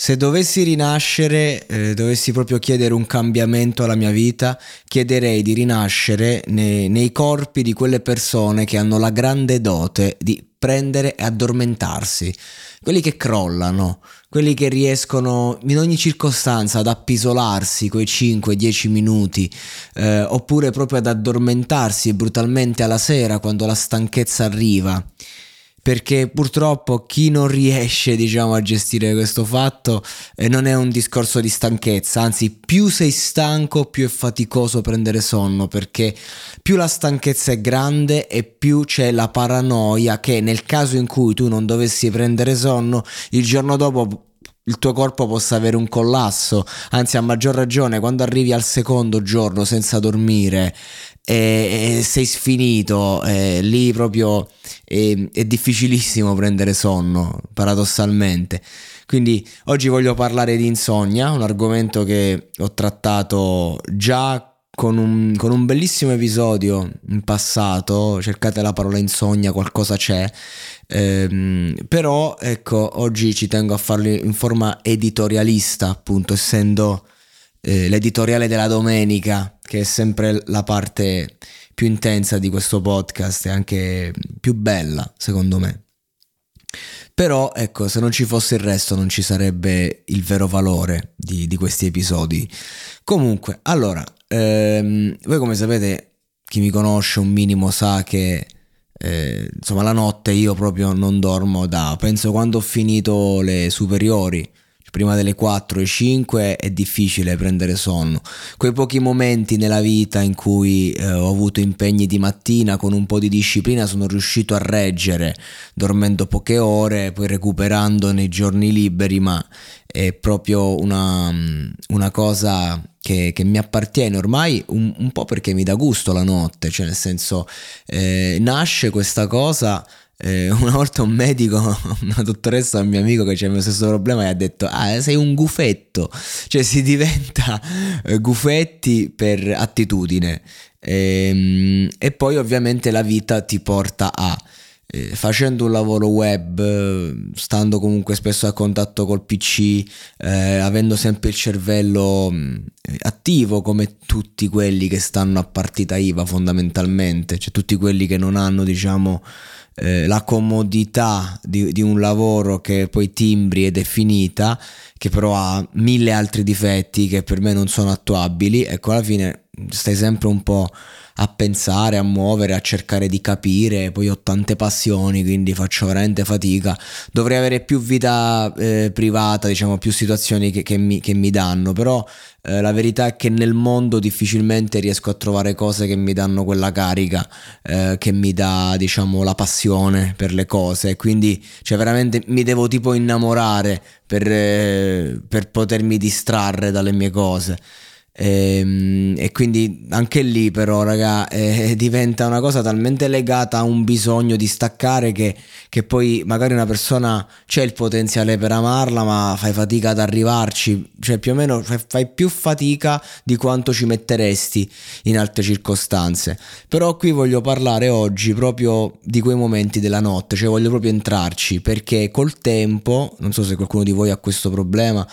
Se dovessi rinascere, eh, dovessi proprio chiedere un cambiamento alla mia vita, chiederei di rinascere nei, nei corpi di quelle persone che hanno la grande dote di prendere e addormentarsi, quelli che crollano, quelli che riescono in ogni circostanza ad appisolarsi quei 5-10 minuti, eh, oppure proprio ad addormentarsi brutalmente alla sera quando la stanchezza arriva perché purtroppo chi non riesce diciamo a gestire questo fatto eh, non è un discorso di stanchezza. Anzi più sei stanco più è faticoso prendere sonno perché più la stanchezza è grande e più c'è la paranoia che nel caso in cui tu non dovessi prendere sonno il giorno dopo il tuo corpo possa avere un collasso, anzi a maggior ragione quando arrivi al secondo giorno senza dormire e, sei sfinito, e lì proprio è, è difficilissimo prendere sonno, paradossalmente. Quindi oggi voglio parlare di insonnia, un argomento che ho trattato già con un, con un, bellissimo episodio in passato, cercate la parola insonnia, qualcosa c'è, ehm, però ecco, oggi ci tengo a farlo in forma editorialista, appunto, essendo eh, l'editoriale della domenica, che è sempre la parte più intensa di questo podcast e anche più bella, secondo me. Però ecco, se non ci fosse il resto non ci sarebbe il vero valore di, di questi episodi. Comunque, allora, ehm, voi come sapete, chi mi conosce un minimo sa che eh, insomma la notte io proprio non dormo da penso quando ho finito le superiori prima delle 4 e 5 è difficile prendere sonno. Quei pochi momenti nella vita in cui eh, ho avuto impegni di mattina con un po' di disciplina sono riuscito a reggere dormendo poche ore, poi recuperando nei giorni liberi, ma è proprio una, una cosa che, che, mi appartiene ormai un, un, po' perché mi dà gusto la notte, cioè nel senso eh, nasce questa cosa eh, una volta un medico, una dottoressa, un mio amico che c'è lo stesso problema, gli ha detto: Ah, sei un gufetto, cioè si diventa eh, gufetti per attitudine. E, ehm, e poi, ovviamente, la vita ti porta a. Eh, facendo un lavoro web, stando comunque spesso a contatto col PC, eh, avendo sempre il cervello mh, attivo come tutti quelli che stanno a partita IVA fondamentalmente, cioè tutti quelli che non hanno diciamo eh, la comodità di, di, un lavoro che poi timbri ed è finita, che però ha mille altri difetti che per me non sono attuabili, ecco alla fine stai sempre un po' a pensare, a muovere, a cercare di capire, poi ho tante passioni, quindi faccio veramente fatica. Dovrei avere più vita eh, privata, diciamo, più situazioni che, che, mi, che mi, danno, però eh, la verità è che nel mondo difficilmente riesco a trovare cose che mi danno quella carica, eh, che mi dà, diciamo, la passione per le cose, quindi cioè veramente mi devo tipo innamorare per, eh, per potermi distrarre dalle mie cose. E, ehm, e, quindi anche lì però raga eh, diventa una cosa talmente legata a un bisogno di staccare che, che, poi magari una persona c'è il potenziale per amarla ma fai fatica ad arrivarci. Cioè più o meno fai, fai più fatica di quanto ci metteresti in altre circostanze. Però qui voglio parlare oggi proprio di quei momenti della notte cioè voglio proprio entrarci perché col tempo non so se qualcuno di voi ha questo problema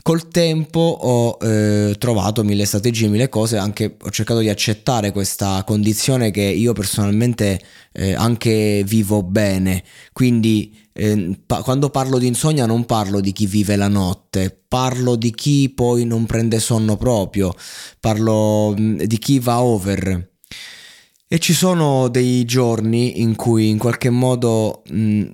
Col tempo ho eh, trovato mille strategie, mille cose, anche ho cercato di accettare questa condizione che io personalmente eh, anche vivo bene. Quindi eh, pa- quando parlo di insonnia non parlo di chi vive la notte, parlo di chi poi non prende sonno proprio, parlo mh, mm, di chi va over. E ci sono dei giorni in cui in qualche modo mh, mm,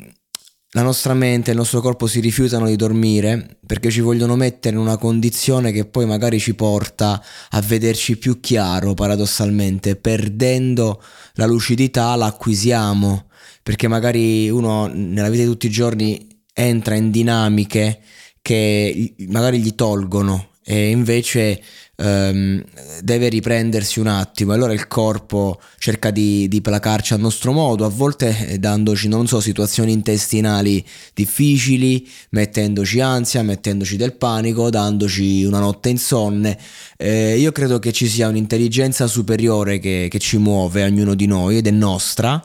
la nostra mente e il nostro corpo si rifiutano di dormire perché ci vogliono mettere in una condizione che poi magari ci porta a vederci più chiaro paradossalmente, perdendo la lucidità l'acquisiamo perché magari uno nella vita di tutti i giorni entra in dinamiche che magari gli tolgono e invece um, deve riprendersi un attimo. Allora il corpo cerca di, di, placarci a nostro modo, a volte eh, dandoci, non so, situazioni intestinali difficili, mettendoci ansia, mettendoci del panico, dandoci una notte insonne. Eh, io credo che ci sia un'intelligenza superiore che, che ci muove, ognuno di noi, ed è nostra.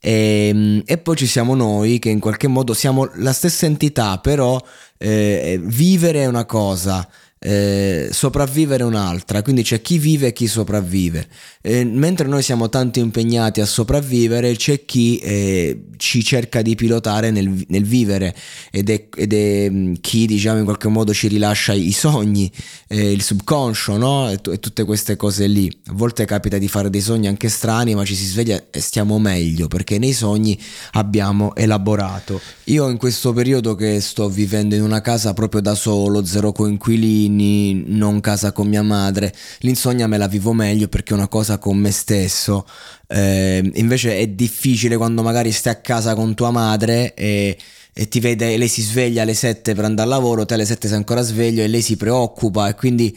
E, ehm, e, poi ci siamo noi che in qualche modo siamo la stessa entità, però eh, vivere è una cosa, eh, sopravvivere un'altra, quindi c'è chi vive e chi sopravvive. Eh, mentre noi siamo tanto impegnati a sopravvivere, c'è chi eh, ci cerca di pilotare nel, nel vivere ed è, ed è, mm, chi diciamo in qualche modo ci rilascia i sogni, eh, il subconscio no? e, t- e, tutte queste cose lì. A volte capita di fare dei sogni anche strani, ma ci si sveglia e stiamo meglio perché nei sogni abbiamo elaborato. Io in questo periodo che sto vivendo in una casa proprio da solo, zero coinquilini, bambini, non casa con mia madre. L'insonnia me la vivo meglio perché è una cosa con me stesso. Eh, invece è difficile quando magari stai a casa con tua madre e, e ti vede, lei si sveglia alle 7 per andare al lavoro, te alle 7 sei ancora sveglio e lei si preoccupa e quindi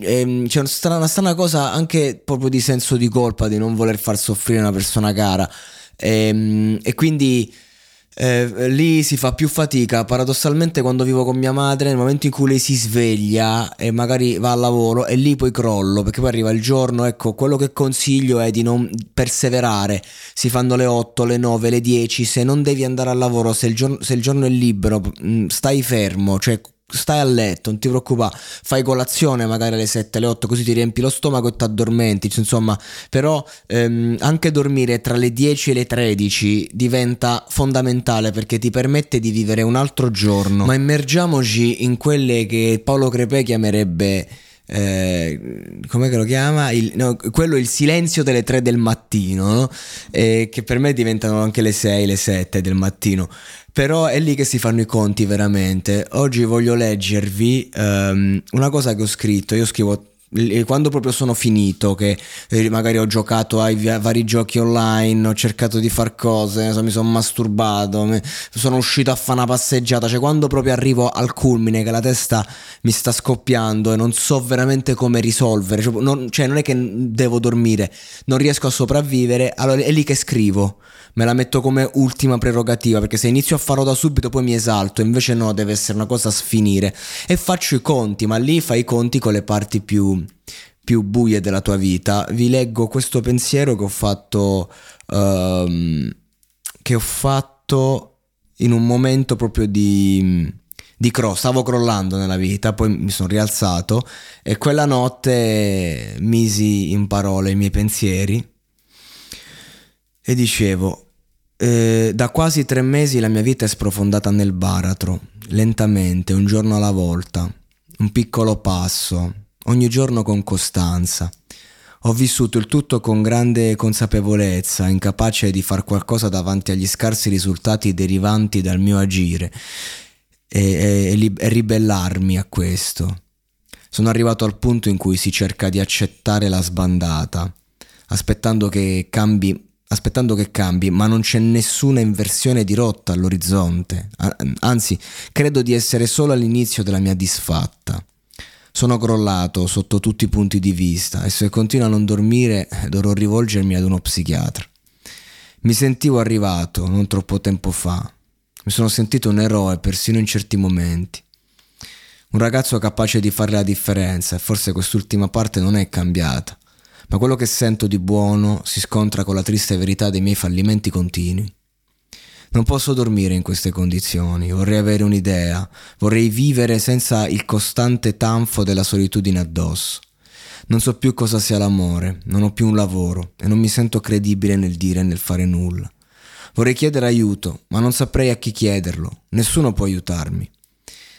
eh, c'è una strana, una strana cosa anche proprio di senso di colpa di non voler far soffrire una persona cara. E, e quindi eh, lì si fa più fatica. Paradossalmente, quando vivo con mia madre, nel momento in cui lei si sveglia e magari va al lavoro, e lì poi crollo perché poi arriva il giorno. Ecco, quello che consiglio è di non perseverare. Si fanno le 8, le 9, le 10. Se non devi andare al lavoro, se il giorno, se il giorno è libero, stai fermo, cioè stai a letto, non ti preoccupare, fai colazione magari alle 7, alle 8, così ti riempi lo stomaco e ti addormenti, insomma, però ehm, anche dormire tra le 10 e le 13 diventa fondamentale perché ti permette di vivere un altro giorno. Ma immergiamoci in quelle che Paolo Crepè chiamerebbe eh, come lo chiama? Il, no, quello il silenzio delle 3 del mattino, no? eh, che per me diventano anche le 6, le 7 del mattino. Però è lì che si fanno i conti veramente. Oggi voglio leggervi um, una cosa che ho scritto. Io scrivo quando proprio sono finito, che eh, magari ho giocato ai vari giochi online, ho cercato di far cose, mi sono masturbato, mi sono uscito a fare una passeggiata, cioè quando proprio arrivo al culmine che la testa mi sta scoppiando e non so veramente come risolvere, cioè non, cioè non è che devo dormire, non riesco a sopravvivere, allora è lì che scrivo me la metto come ultima prerogativa perché se inizio a farlo da subito poi mi esalto, invece no, deve essere una cosa a sfinire e faccio i conti, ma lì fai i conti con le parti più, più buie della tua vita. Vi leggo questo pensiero che ho fatto, um, che ho fatto in un momento proprio di, di cross, stavo crollando nella vita, poi mi sono rialzato e quella notte misi in parole i miei pensieri e dicevo, eh, da quasi tre mesi la mia vita è sprofondata nel baratro, lentamente, un giorno alla volta, un piccolo passo, ogni giorno con costanza. Ho vissuto il tutto con grande consapevolezza, incapace di far qualcosa davanti agli scarsi risultati derivanti dal mio agire e, e, e ribellarmi a questo. Sono arrivato al punto in cui si cerca di accettare la sbandata, aspettando che cambi aspettando che cambi, ma non c'è nessuna inversione di rotta all'orizzonte. Anzi, credo di essere solo all'inizio della mia disfatta. Sono crollato sotto tutti i punti di vista e se continuo a non dormire dovrò rivolgermi ad uno psichiatra. Mi sentivo arrivato non troppo tempo fa. Mi sono sentito un eroe persino in certi momenti. Un ragazzo capace di fare la differenza e forse quest'ultima parte non è cambiata, ma quello che sento di buono si scontra con la triste verità dei miei fallimenti continui. Non posso dormire in queste condizioni, vorrei avere un'idea, vorrei vivere senza il costante tanfo della solitudine addosso. Non so più cosa sia l'amore, non ho più un lavoro e non mi sento credibile nel dire e nel fare nulla. Vorrei chiedere aiuto, ma non saprei a chi chiederlo, nessuno può aiutarmi.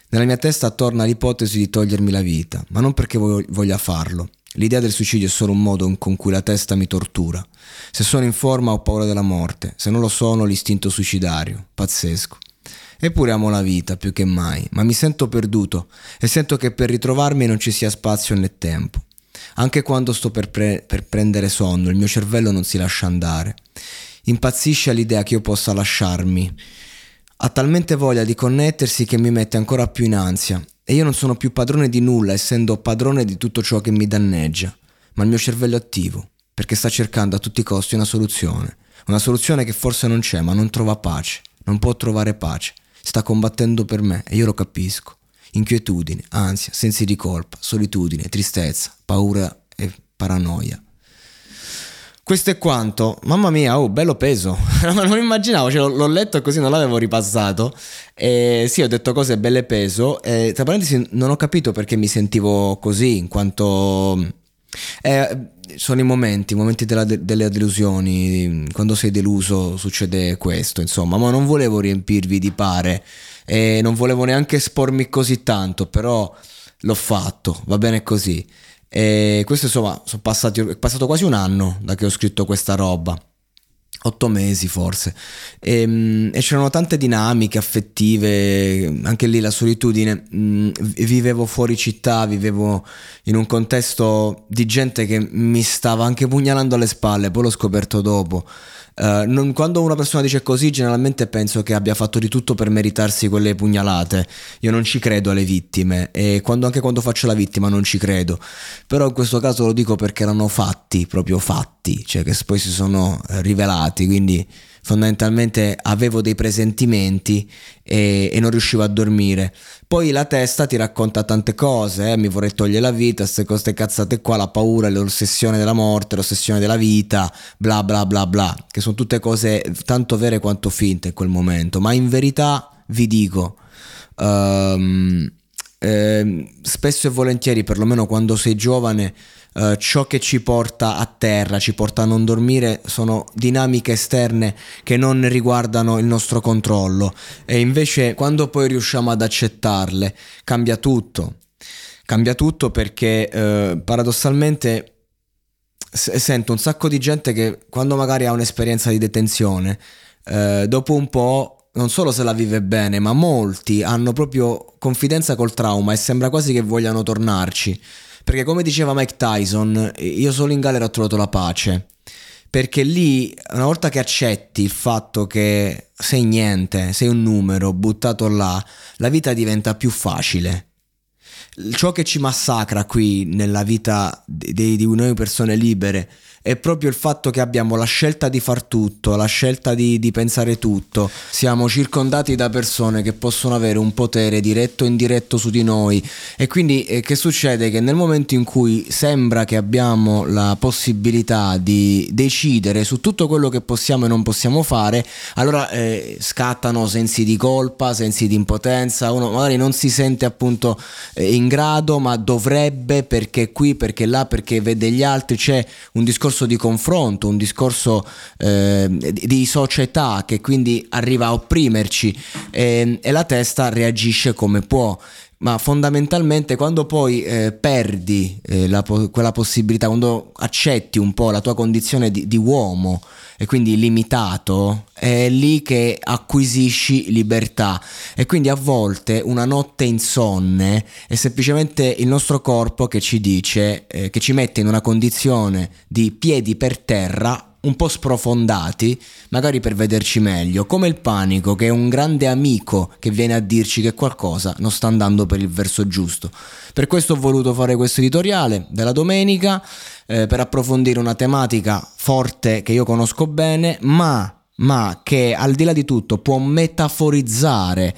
Nella mia testa torna l'ipotesi di togliermi la vita, ma non perché voglia farlo, L'idea del suicidio è solo un modo con cui la testa mi tortura. Se sono in forma ho paura della morte, se non lo sono l'istinto suicidario. Pazzesco. Eppure amo la vita più che mai, ma mi sento perduto e sento che per ritrovarmi non ci sia spazio né tempo. Anche quando sto per, pre- per prendere sonno, il mio cervello non si lascia andare. Impazzisce all'idea che io possa lasciarmi. Ha talmente voglia di connettersi che mi mette ancora più in ansia e io non sono più padrone di nulla, essendo padrone di tutto ciò che mi danneggia. Ma il mio cervello è attivo, perché sta cercando a tutti i costi una soluzione. Una soluzione che forse non c'è, ma non trova pace. Non può trovare pace. Sta combattendo per me e io lo capisco. Inquietudine, ansia, sensi di colpa, solitudine, tristezza, paura e paranoia. Questo è quanto. Mamma mia, oh, bello peso. non immaginavo, cioè, l'ho letto così, non l'avevo ripassato. E sì, ho detto cose belle peso. E tra parentesi, non ho capito perché mi sentivo così, in quanto... Eh, sono i momenti, i momenti della, delle delusioni. Quando sei deluso succede questo, insomma. Ma non volevo riempirvi di pare e non volevo neanche espormi così tanto, però l'ho fatto, va bene così. E questo insomma, passati, è passato quasi un anno da che ho scritto questa roba. Otto mesi forse e, ehm, e, c'erano tante dinamiche affettive, anche lì la solitudine. Mm, vivevo fuori città, vivevo in un contesto di gente che mi stava anche pugnalando alle spalle, poi l'ho scoperto dopo. Uh, non, quando una persona dice così, generalmente penso che abbia fatto di tutto per meritarsi quelle pugnalate. Io non ci credo alle vittime e quando, anche quando faccio la vittima non ci credo. Però in questo caso lo dico perché erano fatti, proprio fatti, cioè che poi si sono eh, rivelati. Quindi fondamentalmente avevo dei presentimenti e, e, non riuscivo a dormire. Poi la testa ti racconta tante cose, eh? mi vorrei togliere la vita, queste cazzate qua, la paura, l'ossessione della morte, l'ossessione della vita, bla bla bla bla, che sono tutte cose tanto vere quanto finte in quel momento, ma in verità vi dico... Um, eh, spesso e volentieri, perlomeno quando sei giovane, eh, ciò che ci porta a terra, ci porta a non dormire, sono dinamiche esterne che non riguardano il nostro controllo e invece quando poi riusciamo ad accettarle cambia tutto. Cambia tutto perché uh, paradossalmente sento un sacco di gente che quando magari ha un'esperienza di detenzione, uh, dopo un po' non solo se la vive bene, ma molti hanno proprio confidenza col trauma e sembra quasi che vogliano tornarci. Perché come diceva Mike Tyson, io solo in galera ho trovato la pace. Perché lì, una volta che accetti il fatto che sei niente, sei un numero buttato là, la vita diventa più facile. Ciò che ci massacra qui nella vita di, di noi persone libere è proprio il fatto che abbiamo la scelta di far tutto, la scelta di, di, pensare tutto. Siamo circondati da persone che possono avere un potere diretto o indiretto su di noi. E quindi eh, che succede? Che nel momento in cui sembra che abbiamo la possibilità di decidere su tutto quello che possiamo e non possiamo fare, allora eh, scattano sensi di colpa, sensi di impotenza. Uno magari non si sente appunto eh, in grado, ma dovrebbe perché qui, perché là, perché vede gli altri. C'è un discorso discorso di confronto, un discorso eh, di società che quindi arriva a opprimerci e, e la testa reagisce come può ma fondamentalmente quando poi eh, perdi eh, la, quella possibilità, quando accetti un po' la tua condizione di, di, uomo e quindi limitato, è lì che acquisisci libertà. E quindi a volte una notte insonne è semplicemente il nostro corpo che ci dice, eh, che ci mette in una condizione di piedi per terra un po' sprofondati, magari per vederci meglio, come il panico che è un grande amico che viene a dirci che qualcosa non sta andando per il verso giusto. Per questo ho voluto fare questo editoriale della domenica eh, per approfondire una tematica forte che io conosco bene, ma ma che al di là di tutto può metaforizzare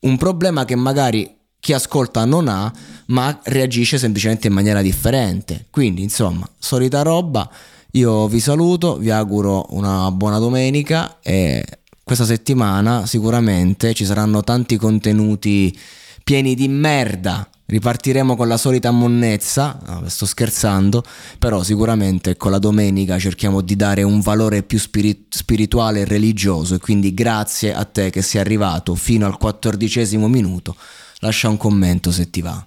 un problema che magari chi ascolta non ha, ma reagisce semplicemente in maniera differente. Quindi, insomma, solita roba. Io vi saluto, vi auguro una buona domenica e questa settimana sicuramente ci saranno tanti contenuti pieni di merda. Ripartiremo con la solita monnezza, no, sto scherzando, però sicuramente con la domenica cerchiamo di dare un valore più spirit- spirituale e religioso e quindi grazie a te che sei arrivato fino al quattordicesimo minuto. Lascia un commento se ti va.